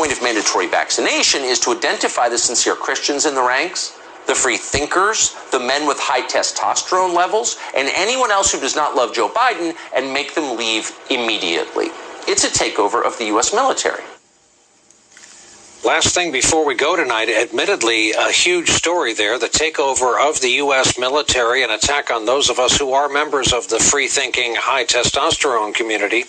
point of mandatory vaccination is to identify the sincere Christians in the ranks, the free thinkers, the men with high testosterone levels, and anyone else who does not love Joe Biden and make them leave immediately. It's a takeover of the U.S. military. Last thing before we go tonight, admittedly, a huge story there the takeover of the U.S. military, an attack on those of us who are members of the free thinking, high testosterone community.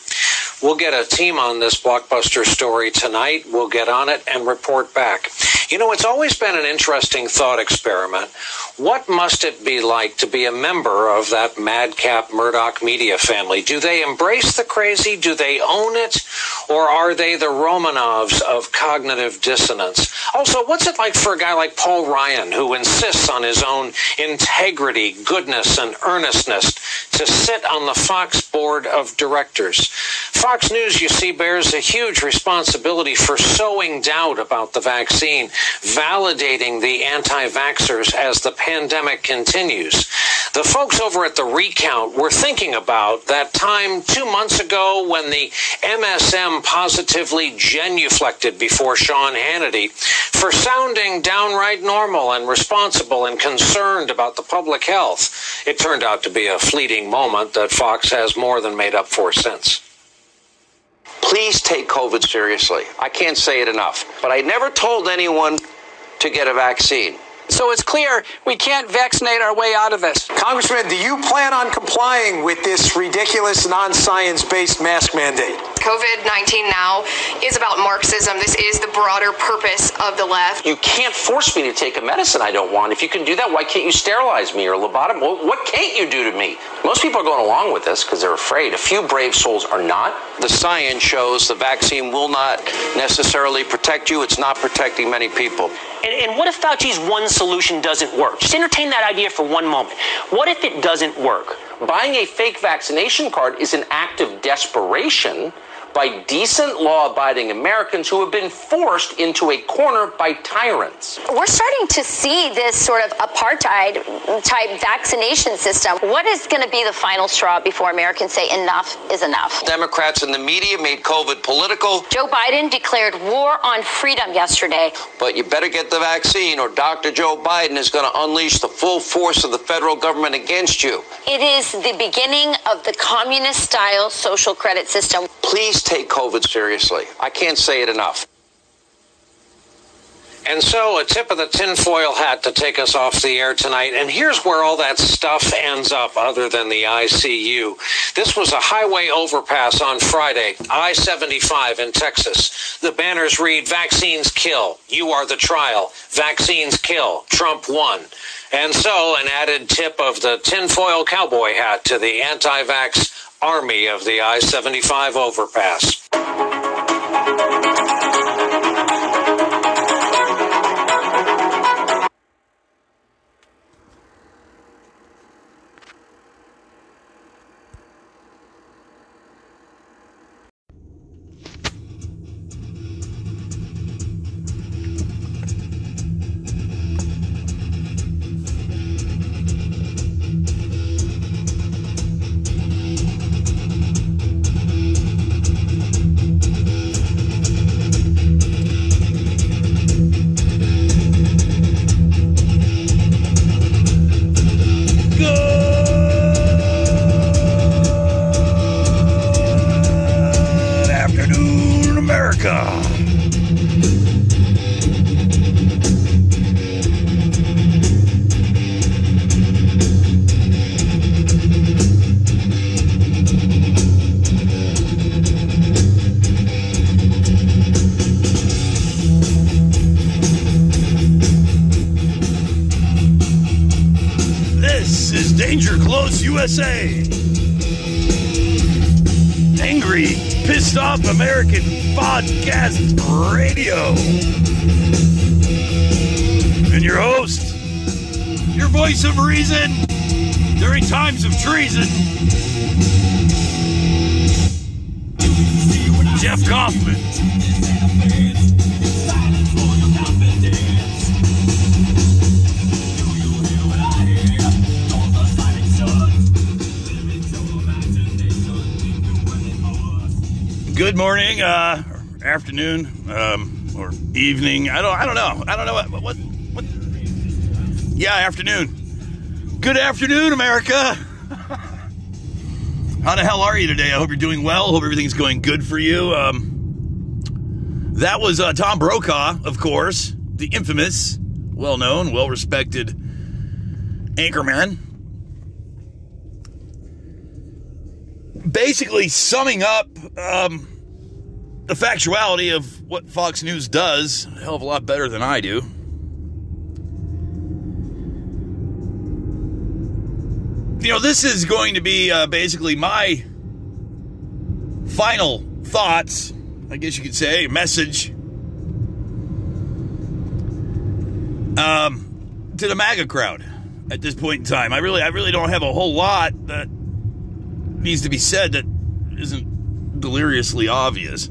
We'll get a team on this blockbuster story tonight. We'll get on it and report back. You know, it's always been an interesting thought experiment. What must it be like to be a member of that madcap Murdoch media family? Do they embrace the crazy? Do they own it? Or are they the Romanovs of cognitive dissonance? Also, what's it like for a guy like Paul Ryan, who insists on his own integrity, goodness, and earnestness, to sit on the Fox board of directors? Fox News, you see, bears a huge responsibility for sowing doubt about the vaccine validating the anti vaxxers as the pandemic continues. The folks over at the recount were thinking about that time two months ago when the MSM positively genuflected before Sean Hannity for sounding downright normal and responsible and concerned about the public health. It turned out to be a fleeting moment that Fox has more than made up for since. Please take COVID seriously. I can't say it enough. But I never told anyone to get a vaccine. So it's clear we can't vaccinate our way out of this. Congressman, do you plan on complying with this ridiculous non science based mask mandate? COVID 19 now is about Marxism. This is the broader purpose of the left. You can't force me to take a medicine I don't want. If you can do that, why can't you sterilize me or lobotomize? lobotomy? What can't you do to me? Most people are going along with this because they're afraid. A few brave souls are not. The science shows the vaccine will not necessarily protect you, it's not protecting many people. And, and, what if Fauci's one solution doesn't work? Just entertain that idea for one moment. What if it doesn't work? Buying a fake vaccination card is an act of desperation by decent law abiding Americans who have been forced into a corner by tyrants. We're starting to see this sort of apartheid type vaccination system. What is going to be the final straw before Americans say enough is enough? Democrats and the media made COVID political. Joe Biden declared war on freedom yesterday. But you better get the vaccine, or Dr. Joe Biden is going to unleash the full force of the federal government against you. It is the beginning of the communist style social credit system. Please take COVID seriously. I can't say it enough. And so, a tip of the tinfoil hat to take us off the air tonight. And here's where all that stuff ends up, other than the ICU. This was a highway overpass on Friday, I 75 in Texas. The banners read Vaccines kill. You are the trial. Vaccines kill. Trump won. And so, an added tip of the tinfoil cowboy hat to the anti vax army of the I 75 overpass. USA. Angry, pissed off American podcast radio. And your host, your voice of reason during times of treason, Jeff Kaufman. Good morning, uh, afternoon, um, or evening. I don't. I don't know. I don't know what. What? what yeah, afternoon. Good afternoon, America. How the hell are you today? I hope you're doing well. Hope everything's going good for you. Um, that was uh, Tom Brokaw, of course, the infamous, well-known, well-respected anchorman. Basically, summing up um, the factuality of what Fox News does a hell of a lot better than I do. You know, this is going to be uh, basically my final thoughts, I guess you could say, message um, to the MAGA crowd at this point in time. I really, I really don't have a whole lot that needs to be said that isn't deliriously obvious.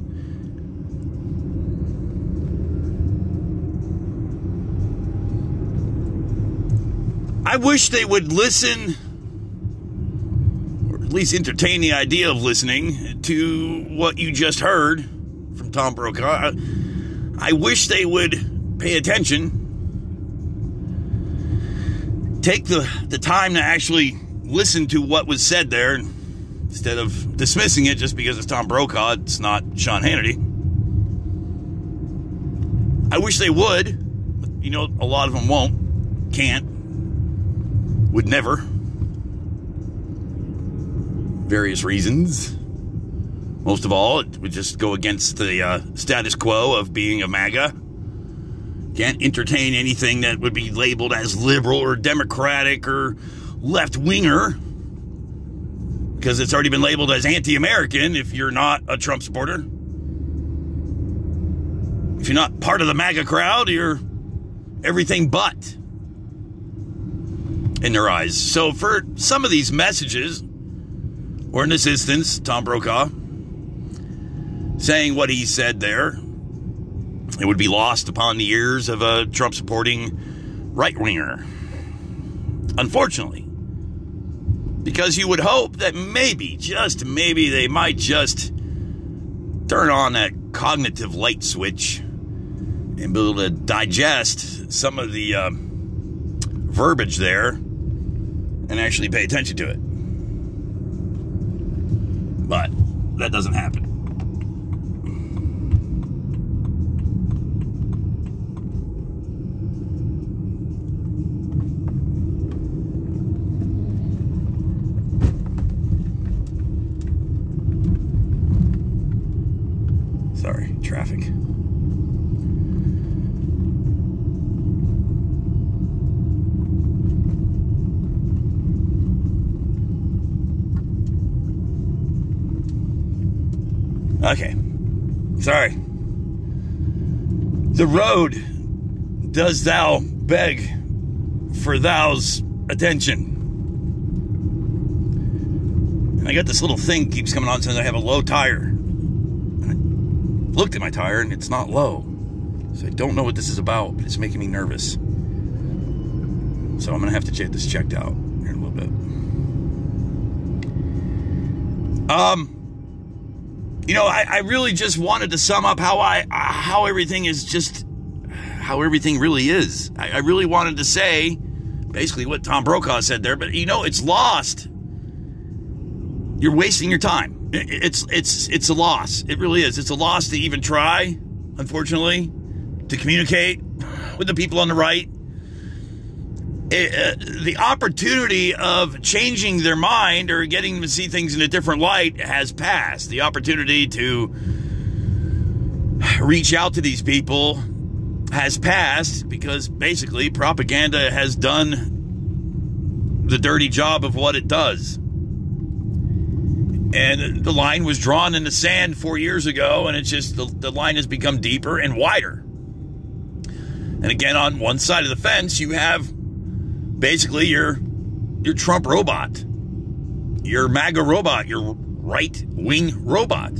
I wish they would listen, or at least entertain the idea of listening to what you just heard from Tom Brokaw. I wish they would pay attention, take the, the time to actually listen to what was said there instead of dismissing it just because it's Tom Brokaw, it's not Sean Hannity. I wish they would, but you know, a lot of them won't, can't would never. Various reasons. Most of all, it would just go against the uh, status quo of being a MAGA. Can't entertain anything that would be labeled as liberal or democratic or left winger because it's already been labeled as anti American if you're not a Trump supporter. If you're not part of the MAGA crowd, you're everything but in their eyes. So for some of these messages, or in this instance, Tom Brokaw saying what he said there, it would be lost upon the ears of a Trump supporting right winger. Unfortunately. Because you would hope that maybe, just maybe, they might just turn on that cognitive light switch and be able to digest some of the uh, verbiage there and actually pay attention to it. But that doesn't happen. Sorry, traffic. Okay. Sorry. The road does thou beg for thou's attention. And I got this little thing keeps coming on saying I have a low tire. And I looked at my tire and it's not low. So I don't know what this is about, but it's making me nervous. So I'm gonna have to get this checked out here in a little bit. Um you know, I, I, really just wanted to sum up how I how everything is just how everything really is. I, I, really wanted to say basically what Tom Brokaw said there, but you know, it's lost. You're wasting your time. it's it's it's a loss. It really is. It's a loss to even try, unfortunately, to communicate with the people on the right Uh, the opportunity of changing their mind or getting them to see things in a different light has passed. The opportunity to reach out to these people has passed because basically propaganda has done the dirty job of what it does. And the line was drawn in the sand four years ago, and it's just the, the line has become deeper and wider. And again, on one side of the fence, you have basically your your Trump robot, your MAGA robot, your right wing robot.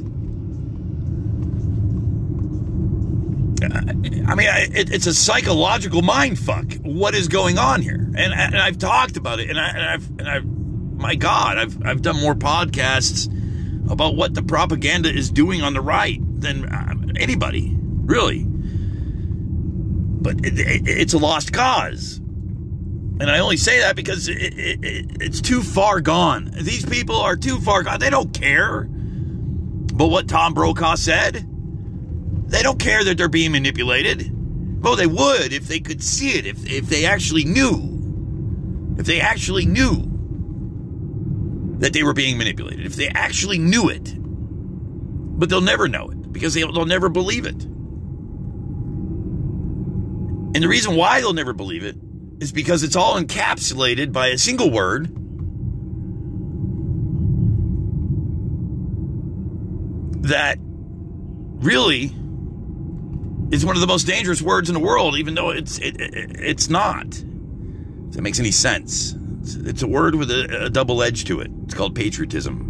I mean, it, it's a psychological mind fuck. What is going on here? And, and I've talked about it, and, I, I've and I've my God, I've I've done more podcasts about what the propaganda is doing on the right than uh, anybody, really. But it, it, it's a lost cause. And I only say that because it, it's too far gone. These people are too far gone. They don't care. But what Tom Brokaw said, they don't care that they're being manipulated. Oh, they would if they could see it, if, if they actually knew. If they actually knew that they were being manipulated, if they actually knew it. But they'll never know it because they'll, they'll never believe it. And the reason why they'll never believe it is because it's all encapsulated by a single word. That really is one of the most dangerous words in the world, even though it's it, it, it's not. If that makes any sense. It's, it's a word with a, a double edge to it. It's called patriotism.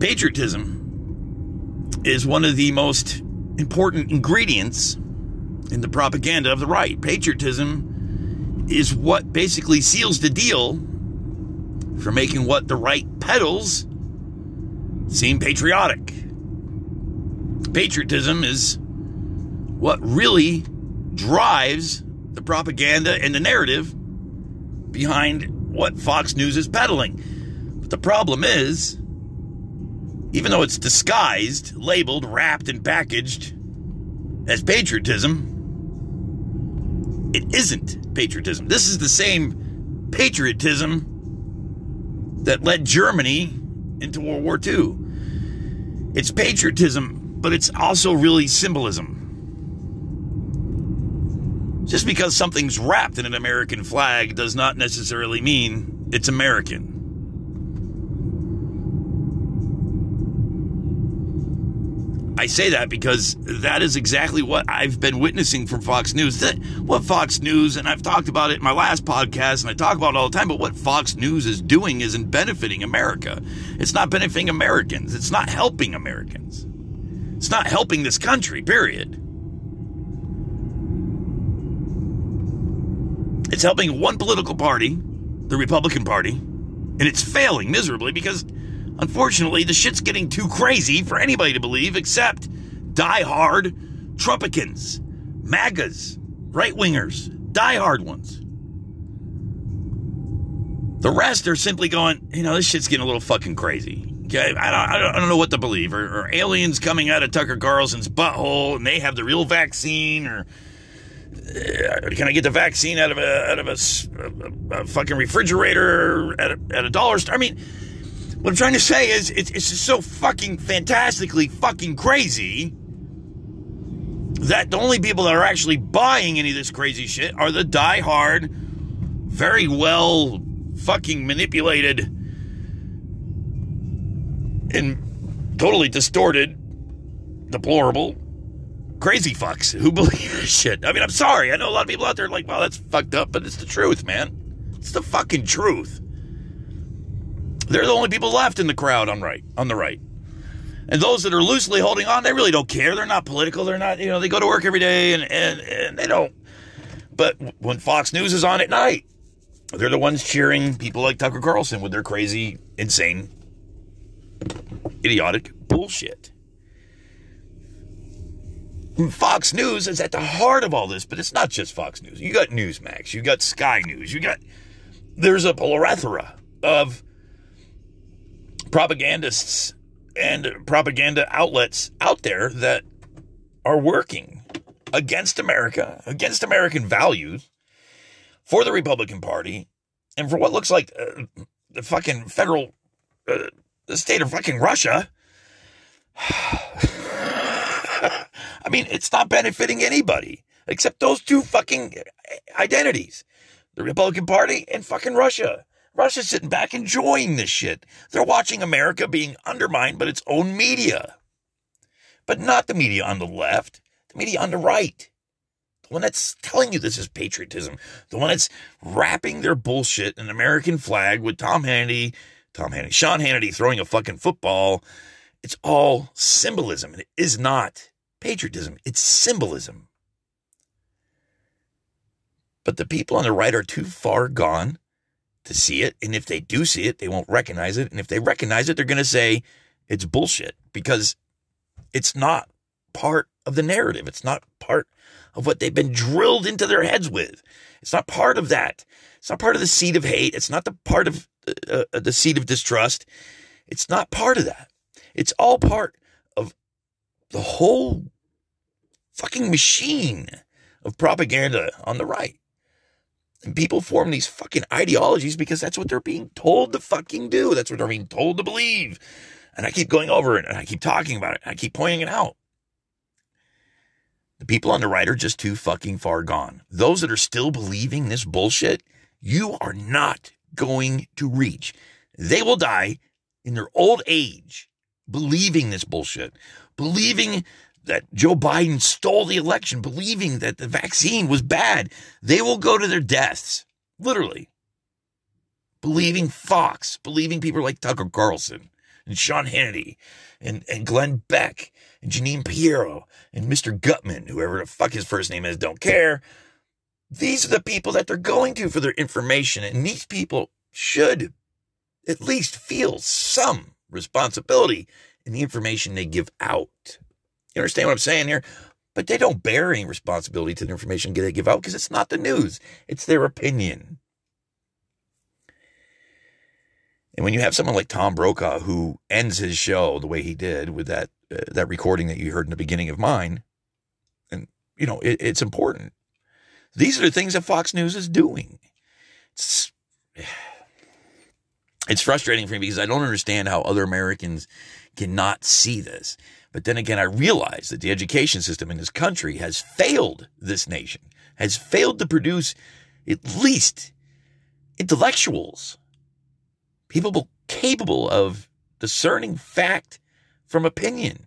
Patriotism is one of the most important ingredients in the propaganda of the right. Patriotism is what basically seals the deal for making what the right peddles seem patriotic. Patriotism is what really drives the propaganda and the narrative behind what Fox News is peddling. But the problem is, even though it's disguised, labeled, wrapped, and packaged as patriotism, it isn't patriotism. This is the same patriotism that led Germany into World War II. It's patriotism, but it's also really symbolism. Just because something's wrapped in an American flag does not necessarily mean it's American. I say that because that is exactly what I've been witnessing from Fox News. That what Fox News, and I've talked about it in my last podcast, and I talk about it all the time, but what Fox News is doing isn't benefiting America. It's not benefiting Americans. It's not helping Americans. It's not helping this country, period. It's helping one political party, the Republican Party, and it's failing miserably because Unfortunately, the shit's getting too crazy for anybody to believe except die-hard Trumpicans, MAGAs, right wingers, die-hard ones. The rest are simply going, you know, this shit's getting a little fucking crazy. Okay, I don't, I don't, I don't know what to believe. Or, or, aliens coming out of Tucker Carlson's butthole and they have the real vaccine, or uh, can I get the vaccine out of a out of a, a, a fucking refrigerator at a, at a dollar store? I mean, what I'm trying to say is, it's, it's just so fucking fantastically fucking crazy that the only people that are actually buying any of this crazy shit are the die-hard, very well fucking manipulated and totally distorted, deplorable, crazy fucks who believe this shit. I mean, I'm sorry. I know a lot of people out there are like, well, that's fucked up, but it's the truth, man. It's the fucking truth. They're the only people left in the crowd on right on the right. And those that are loosely holding on, they really don't care. They're not political. They're not, you know, they go to work every day and, and, and they don't. But when Fox News is on at night, they're the ones cheering people like Tucker Carlson with their crazy, insane, idiotic bullshit. Fox News is at the heart of all this, but it's not just Fox News. You got Newsmax, you got Sky News, you got there's a plethora of propagandists and propaganda outlets out there that are working against America, against American values, for the Republican Party, and for what looks like uh, the fucking federal, uh, the state of fucking Russia. I mean, it's not benefiting anybody except those two fucking identities the Republican Party and fucking Russia. Russia's sitting back enjoying this shit. They're watching America being undermined by its own media. But not the media on the left, the media on the right. The one that's telling you this is patriotism. The one that's wrapping their bullshit in an American flag with Tom Hannity, Tom Hannity, Sean Hannity throwing a fucking football. It's all symbolism. It is not patriotism. It's symbolism. But the people on the right are too far gone to see it. And if they do see it, they won't recognize it. And if they recognize it, they're going to say it's bullshit because it's not part of the narrative. It's not part of what they've been drilled into their heads with. It's not part of that. It's not part of the seed of hate. It's not the part of uh, uh, the seed of distrust. It's not part of that. It's all part of the whole fucking machine of propaganda on the right. And people form these fucking ideologies because that's what they're being told to fucking do. That's what they're being told to believe. And I keep going over it and I keep talking about it. I keep pointing it out. The people on the right are just too fucking far gone. Those that are still believing this bullshit, you are not going to reach. They will die in their old age believing this bullshit, believing that Joe Biden stole the election, believing that the vaccine was bad. They will go to their deaths, literally. Believing Fox, believing people like Tucker Carlson and Sean Hannity and, and Glenn Beck and Jeanine Pirro and Mr. Gutman, whoever the fuck his first name is, don't care. These are the people that they're going to for their information. And these people should at least feel some responsibility in the information they give out. You understand what I'm saying here? But they don't bear any responsibility to the information they give out because it's not the news, it's their opinion. And when you have someone like Tom Brokaw who ends his show the way he did with that uh, that recording that you heard in the beginning of mine, and you know it, it's important. These are the things that Fox News is doing. It's it's frustrating for me because I don't understand how other Americans cannot see this. But then again, I realize that the education system in this country has failed this nation, has failed to produce at least intellectuals, people capable of discerning fact from opinion.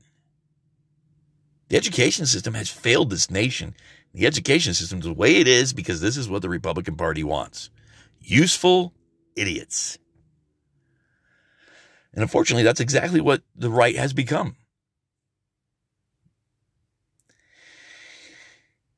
The education system has failed this nation. The education system is the way it is because this is what the Republican Party wants useful idiots. And unfortunately, that's exactly what the right has become.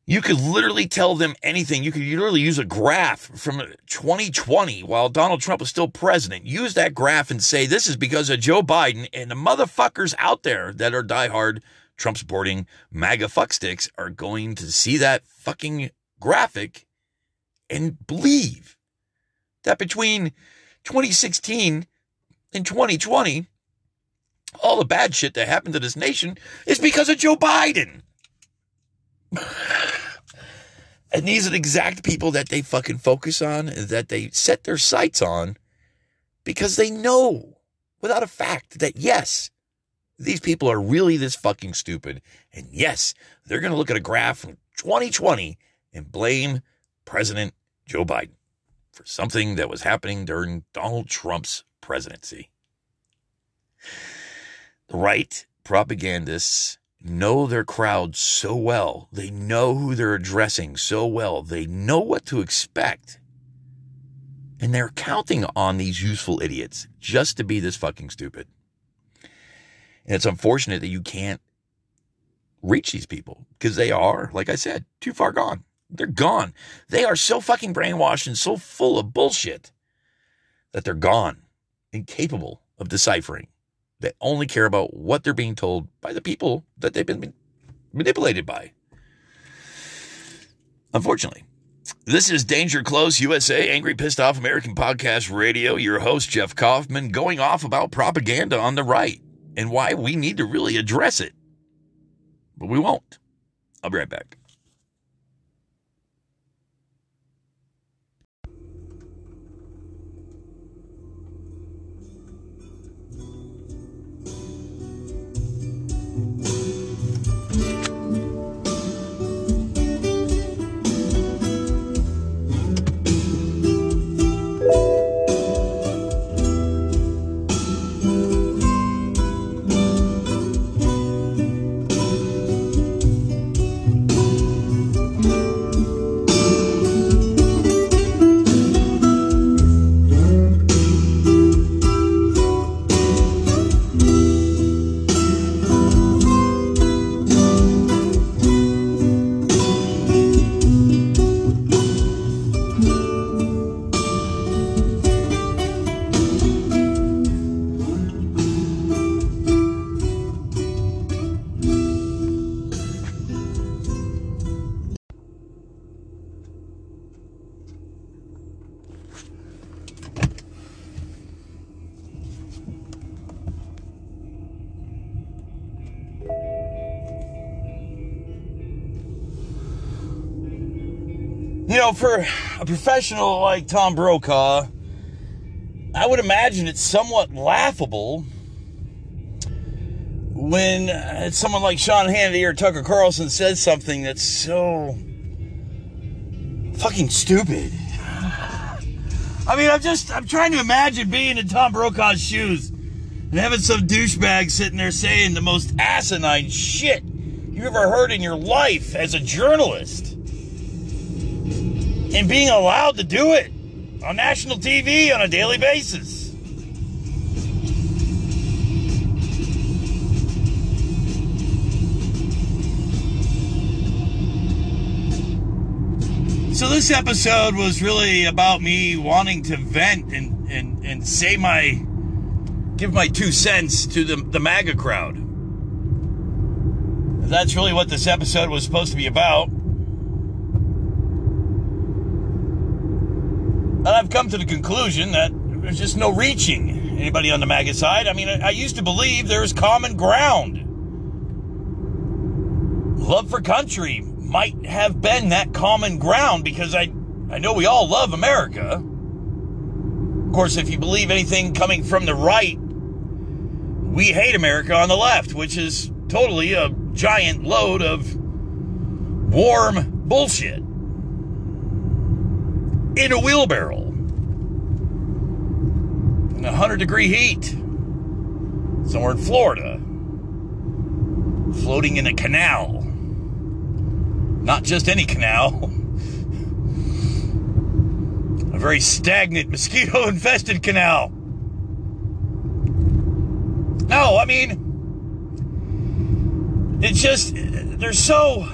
You could literally tell them anything. You could literally use a graph from 2020 while Donald Trump was still president. Use that graph and say this is because of Joe Biden and the motherfuckers out there that are diehard Trump supporting MAGA fucksticks are going to see that fucking graphic and believe that between 2016 and 2020, all the bad shit that happened to this nation is because of Joe Biden. And these are the exact people that they fucking focus on, that they set their sights on, because they know without a fact that yes, these people are really this fucking stupid. And yes, they're going to look at a graph from 2020 and blame President Joe Biden for something that was happening during Donald Trump's presidency. The right propagandists know their crowd so well. They know who they're addressing so well. They know what to expect. And they're counting on these useful idiots just to be this fucking stupid. And it's unfortunate that you can't reach these people because they are, like I said, too far gone. They're gone. They are so fucking brainwashed and so full of bullshit that they're gone, incapable of deciphering. They only care about what they're being told by the people that they've been manipulated by. Unfortunately, this is Danger Close USA, Angry Pissed Off American Podcast Radio. Your host, Jeff Kaufman, going off about propaganda on the right and why we need to really address it. But we won't. I'll be right back. Know, for a professional like Tom Brokaw, I would imagine it's somewhat laughable when uh, someone like Sean Hannity or Tucker Carlson says something that's so fucking stupid. I mean, I'm just, I'm trying to imagine being in Tom Brokaw's shoes and having some douchebag sitting there saying the most asinine shit you ever heard in your life as a journalist. And being allowed to do it on national TV on a daily basis. So this episode was really about me wanting to vent and, and, and say my give my two cents to the, the MAGA crowd. That's really what this episode was supposed to be about. And I've come to the conclusion that there's just no reaching anybody on the MAGA side. I mean, I, I used to believe there was common ground. Love for country might have been that common ground because I, I know we all love America. Of course, if you believe anything coming from the right, we hate America on the left, which is totally a giant load of warm bullshit in a wheelbarrow in 100 degree heat somewhere in Florida, floating in a canal. Not just any canal, a very stagnant, mosquito infested canal. No, I mean, it's just, they're so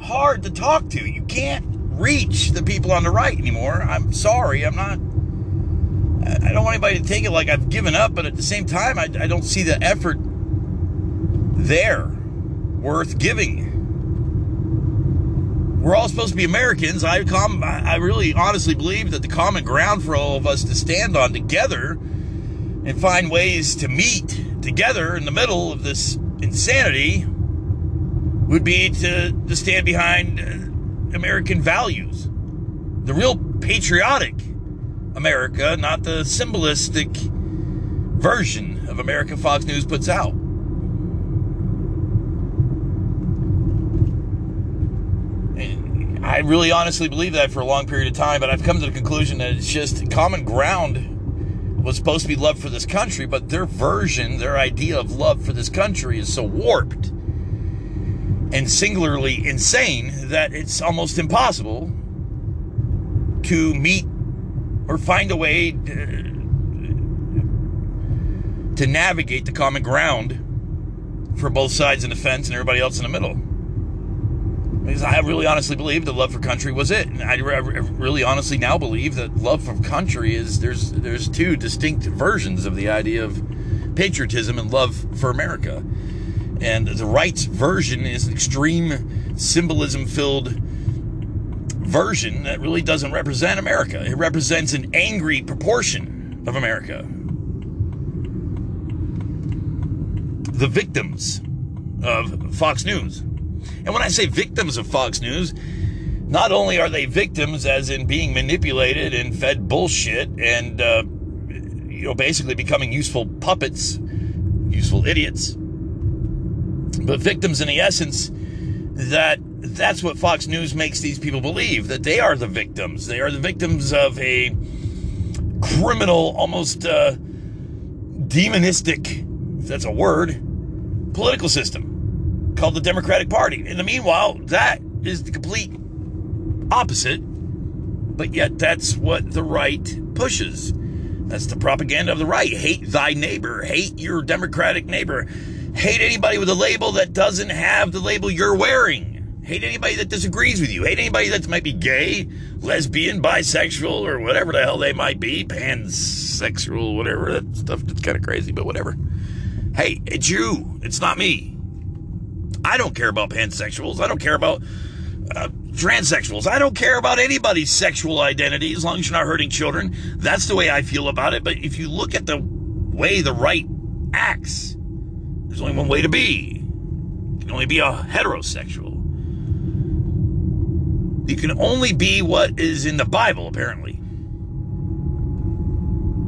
hard to talk to. You can't reach the people on the right anymore. I'm sorry. I'm not, I don't want anybody to take it like I've given up, but at the same time, I, I don't see the effort there worth giving. We're all supposed to be Americans. I com- I really honestly believe that the common ground for all of us to stand on together and find ways to meet together in the middle of this insanity would be to, to stand behind American values. The real patriotic America, not the symbolistic version of America Fox News puts out. I really honestly believe that for a long period of time, but I've come to the conclusion that it's just common ground was supposed to be love for this country, but their version, their idea of love for this country is so warped and singularly insane that it's almost impossible to meet or find a way to, to navigate the common ground for both sides of the fence and everybody else in the middle. Because I really honestly believe that love for country was it, and I really honestly now believe that love for country is there's there's two distinct versions of the idea of patriotism and love for America, and the right's version is an extreme symbolism filled version that really doesn't represent America. It represents an angry proportion of America. The victims of Fox News. And when I say victims of Fox News, not only are they victims, as in being manipulated and fed bullshit and, uh, you know, basically becoming useful puppets, useful idiots, but victims in the essence that that's what Fox News makes these people believe that they are the victims. They are the victims of a criminal, almost uh, demonistic, if that's a word, political system called the Democratic Party. In the meanwhile, that is the complete opposite, but yet that's what the right pushes. That's the propaganda of the right. Hate thy neighbor, hate your Democratic neighbor, hate anybody with a label that doesn't have the label you're wearing. Hate anybody that disagrees with you. Hate anybody that might be gay, lesbian, bisexual, or whatever the hell they might be. Pansexual, whatever. That stuff that's kind of crazy, but whatever. Hey, it's you. It's not me. I don't care about pansexuals. I don't care about uh, transsexuals. I don't care about anybody's sexual identity as long as you're not hurting children. That's the way I feel about it. But if you look at the way the right acts, there's only one way to be. You can only be a heterosexual. You can only be what is in the Bible, apparently.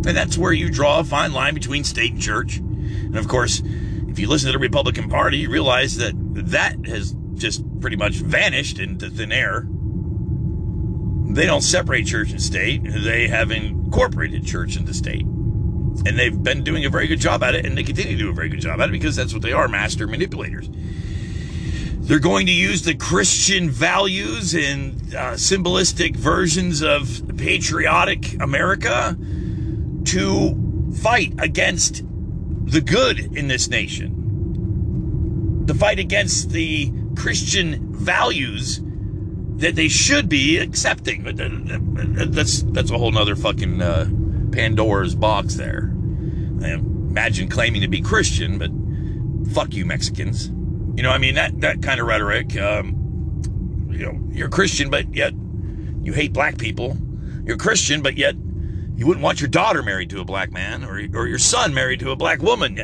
And that's where you draw a fine line between state and church. And of course, if you listen to the Republican Party, you realize that that has just pretty much vanished into thin air. They don't separate church and state, they have incorporated church into state. And they've been doing a very good job at it, and they continue to do a very good job at it because that's what they are master manipulators. They're going to use the Christian values and uh, symbolistic versions of patriotic America to fight against the good in this nation, to fight against the Christian values that they should be accepting. That's that's a whole nother fucking uh, Pandora's box there. I Imagine claiming to be Christian, but fuck you, Mexicans. You know, I mean that that kind of rhetoric. Um, you know, you're Christian, but yet you hate black people. You're Christian, but yet you wouldn't want your daughter married to a black man or or your son married to a black woman.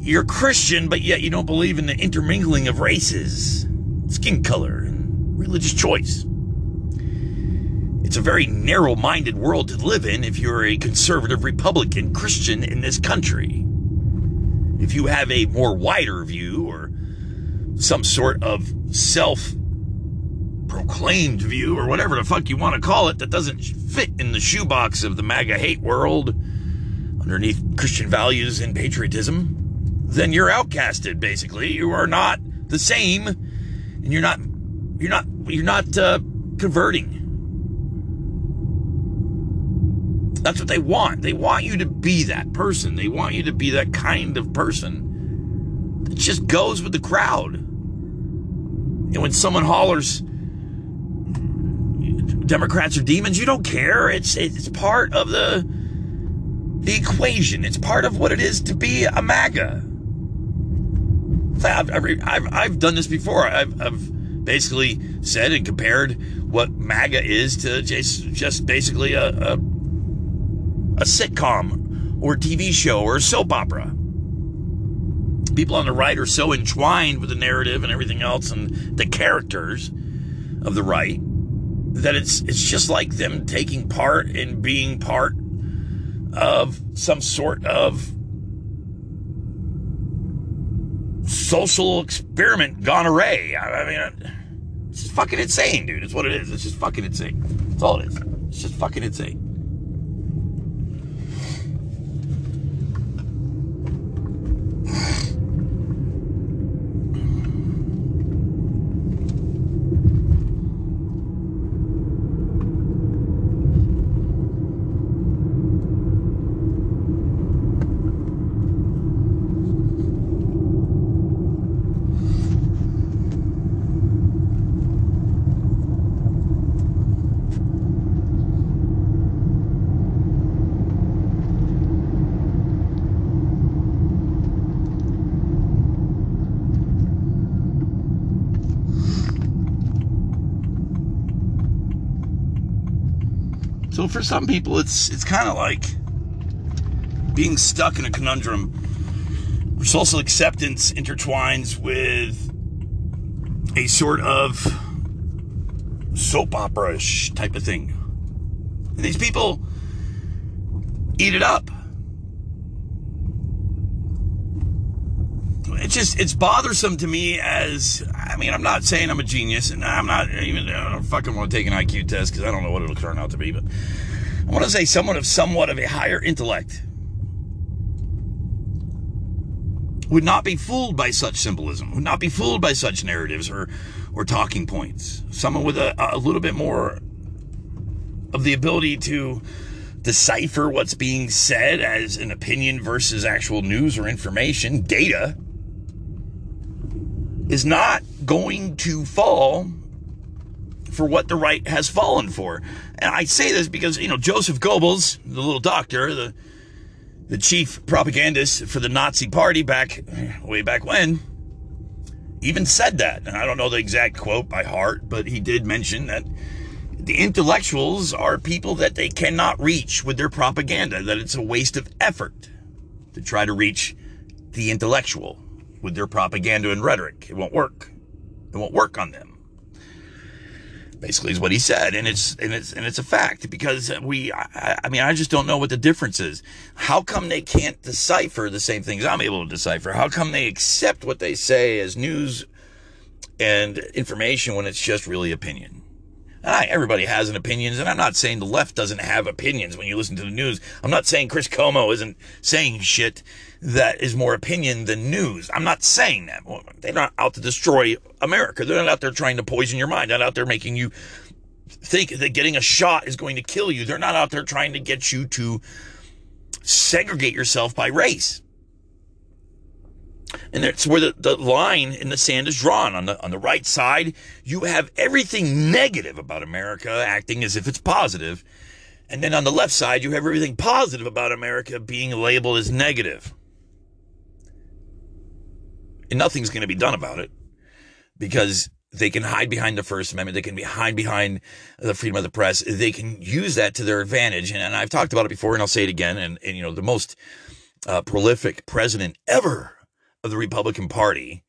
You're Christian, but yet you don't believe in the intermingling of races, skin color, and religious choice. It's a very narrow minded world to live in if you're a conservative Republican Christian in this country. If you have a more wider view or some sort of self proclaimed view or whatever the fuck you want to call it that doesn't fit in the shoebox of the MAGA hate world underneath Christian values and patriotism, then you're outcasted basically. You are not the same and you're not you're not you're not uh, converting. That's what they want. They want you to be that person. They want you to be that kind of person that just goes with the crowd. And when someone hollers, Democrats are demons, you don't care. It's it's part of the the equation. It's part of what it is to be a MAGA. I've, I've, I've done this before. I've, I've basically said and compared what MAGA is to just, just basically a, a, a sitcom or TV show or soap opera people on the right are so entwined with the narrative and everything else and the characters of the right that it's it's just like them taking part in being part of some sort of social experiment gone array. I mean, it's just fucking insane, dude. It's what it is. It's just fucking insane. That's all it is. It's just fucking insane. So for some people, it's it's kind of like being stuck in a conundrum. Where social acceptance intertwines with a sort of soap opera-ish type of thing. And these people eat it up. It's just it's bothersome to me as I mean I'm not saying I'm a genius and I'm not even I don't fucking want to take an IQ test because I don't know what it'll turn out to be, but I want to say someone of somewhat of a higher intellect would not be fooled by such symbolism, would not be fooled by such narratives or or talking points. Someone with a, a little bit more of the ability to decipher what's being said as an opinion versus actual news or information, data, is not going to fall for what the right has fallen for. And I say this because, you know, Joseph Goebbels, the little doctor, the the chief propagandist for the Nazi party back way back when, even said that. And I don't know the exact quote by heart, but he did mention that the intellectuals are people that they cannot reach with their propaganda, that it's a waste of effort to try to reach the intellectual with their propaganda and rhetoric. It won't work. It won't work on them. Basically, is what he said, and it's and it's and it's a fact because we. I, I mean, I just don't know what the difference is. How come they can't decipher the same things I'm able to decipher? How come they accept what they say as news and information when it's just really opinion? And I, everybody has an opinions, and I'm not saying the left doesn't have opinions when you listen to the news. I'm not saying Chris Cuomo isn't saying shit that is more opinion than news. I'm not saying that. They're not out to destroy America. They're not out there trying to poison your mind. They're not out there making you think that getting a shot is going to kill you. They're not out there trying to get you to segregate yourself by race. And that's where the, the line in the sand is drawn. On the on the right side, you have everything negative about America acting as if it's positive. And then on the left side, you have everything positive about America being labeled as negative. And nothing's going to be done about it because they can hide behind the First Amendment. They can be hide behind the freedom of the press. They can use that to their advantage. And, and I've talked about it before, and I'll say it again. And, and you know, the most uh, prolific president ever of the Republican Party,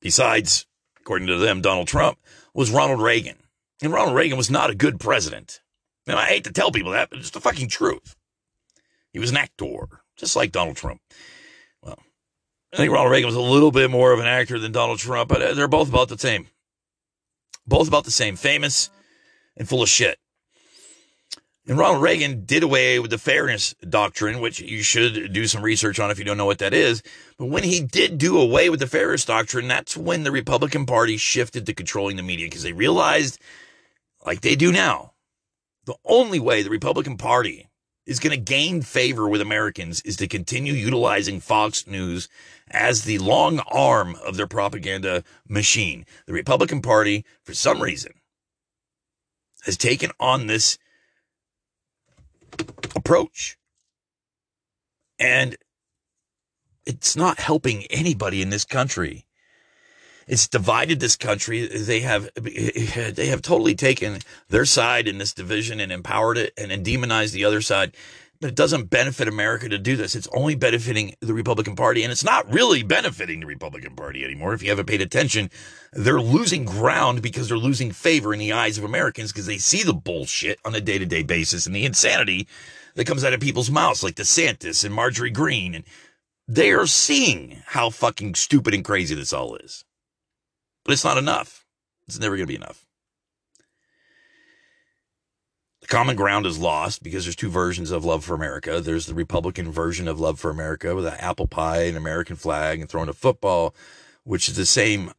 besides, according to them, Donald Trump, was Ronald Reagan. And Ronald Reagan was not a good president. And I hate to tell people that, but it's the fucking truth. He was an actor, just like Donald Trump. Well, I think Ronald Reagan was a little bit more of an actor than Donald Trump, but they're both about the same. Both about the same, famous and full of shit. And Ronald Reagan did away with the fairness doctrine, which you should do some research on if you don't know what that is. But when he did do away with the fairness doctrine, that's when the Republican Party shifted to controlling the media because they realized, like they do now, the only way the Republican Party is going to gain favor with Americans is to continue utilizing Fox News as the long arm of their propaganda machine. The Republican Party, for some reason, has taken on this approach. And it's not helping anybody in this country. It's divided this country. They have they have totally taken their side in this division and empowered it and, demonized the other side. But it doesn't benefit America to do this. It's only benefiting the Republican Party, and it's not really benefiting the Republican Party anymore. If you haven't paid attention, they're losing ground because they're losing favor in the eyes of Americans because they see the bullshit on a day to day basis and the insanity that comes out of people's mouths, like DeSantis and Marjorie Greene. And they are seeing how fucking stupid and crazy this all is. But it's not enough. It's never going to be enough. The common ground is lost because there's two versions of Love for America. There's the Republican version of Love for America with an apple pie, an American flag, and throwing a football, which is the same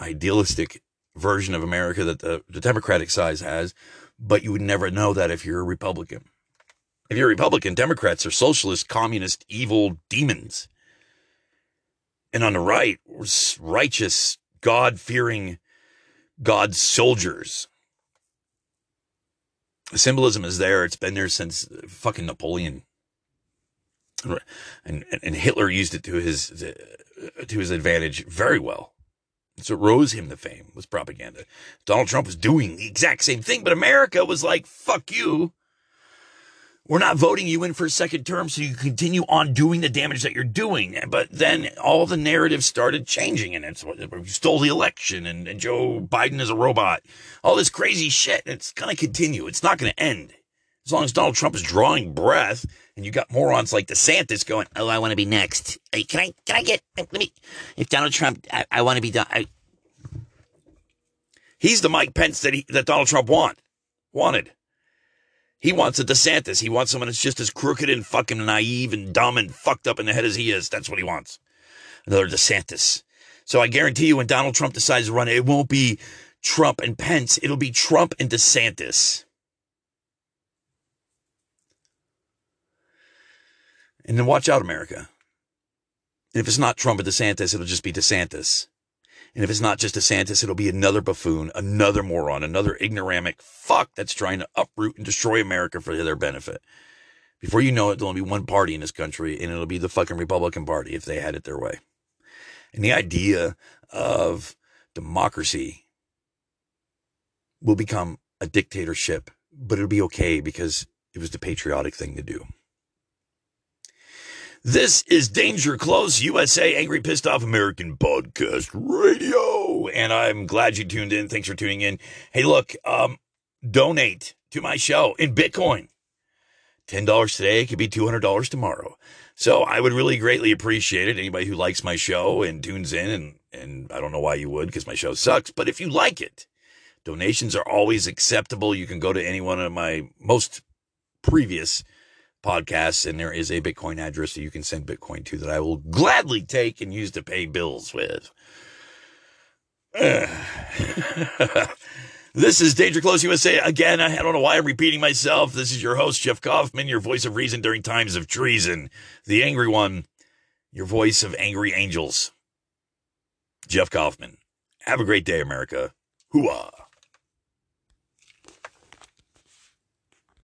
idealistic version of America that the, the Democratic side has. But you would never know that if you're a Republican. If you're a Republican, Democrats are socialist, communist, evil demons. And on the right, righteous, God fearing, God's soldiers symbolism is there. It's been there since fucking Napoleon. And, and Hitler used it to his to his advantage very well. So it rose him to fame was propaganda. Donald Trump was doing the exact same thing, but America was like, "Fuck you." We're not voting you in for a second term so you continue on doing the damage that you're doing. But then all the narrative started changing and it's you stole the election and, and Joe Biden is a robot. All this crazy shit. It's going to continue. It's not going to end. As long as Donald Trump is drawing breath and you got morons like DeSantis going, Oh, I want to be next. Hey, can I, can I get, let me, if Donald Trump, I, I want to be done. I, he's the Mike Pence that he, that Donald Trump want, wanted. He wants a DeSantis. He wants someone that's just as crooked and fucking naive and dumb and fucked up in the head as he is. That's what he wants. Another DeSantis. So I guarantee you when Donald Trump decides to run, it won't be Trump and Pence. It'll be Trump and DeSantis. And then watch out, America. And if it's not Trump and DeSantis, it'll just be DeSantis. And if it's not just DeSantis, it'll be another buffoon, another moron, another ignoramic fuck that's trying to uproot and destroy America for their benefit. Before you know it, there'll only be one party in this country, and it'll be the fucking Republican Party if they had it their way. And the idea of democracy will become a dictatorship, but it'll be okay because it was the patriotic thing to do. This is Danger Close USA Angry Pissed Off American Podcast Radio. and I'm glad you tuned in. Thanks for tuning in. Hey, look, um, donate to my show in Bitcoin. $10 today could be $200 tomorrow. So I would really greatly appreciate it. Anybody who likes my show and tunes in, and, and I don't know why you would because my show sucks, but if you like it, donations are always acceptable. You can go to any one of my most previous podcasts, and there is a Bitcoin address that you can send Bitcoin to that I will gladly take and use to pay bills with. This is Danger Close USA. Again, I don't know why I'm repeating myself. This is your host, Jeff Kaufman, your voice of reason during times of treason. The angry one, your voice of angry angels. Jeff Kaufman. Have a great day, America. Hooah.